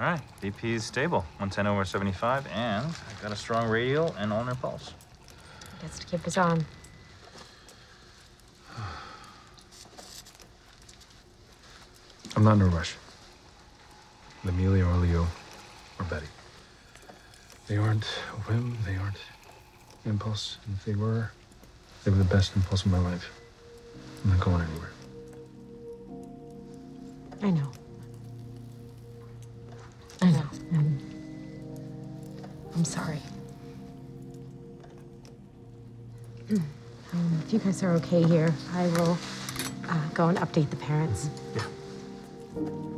All right, BP is stable, 110 over 75, and I got a strong radial and ulnar pulse. Gets to keep us on. I'm not in a rush. Amelia or Leo or Betty. They aren't a whim, they aren't impulse. And if they were, they were the best impulse of my life. I'm not going anywhere. I know. I'm sorry. Um, if you guys are okay here, I will uh, go and update the parents. Yeah.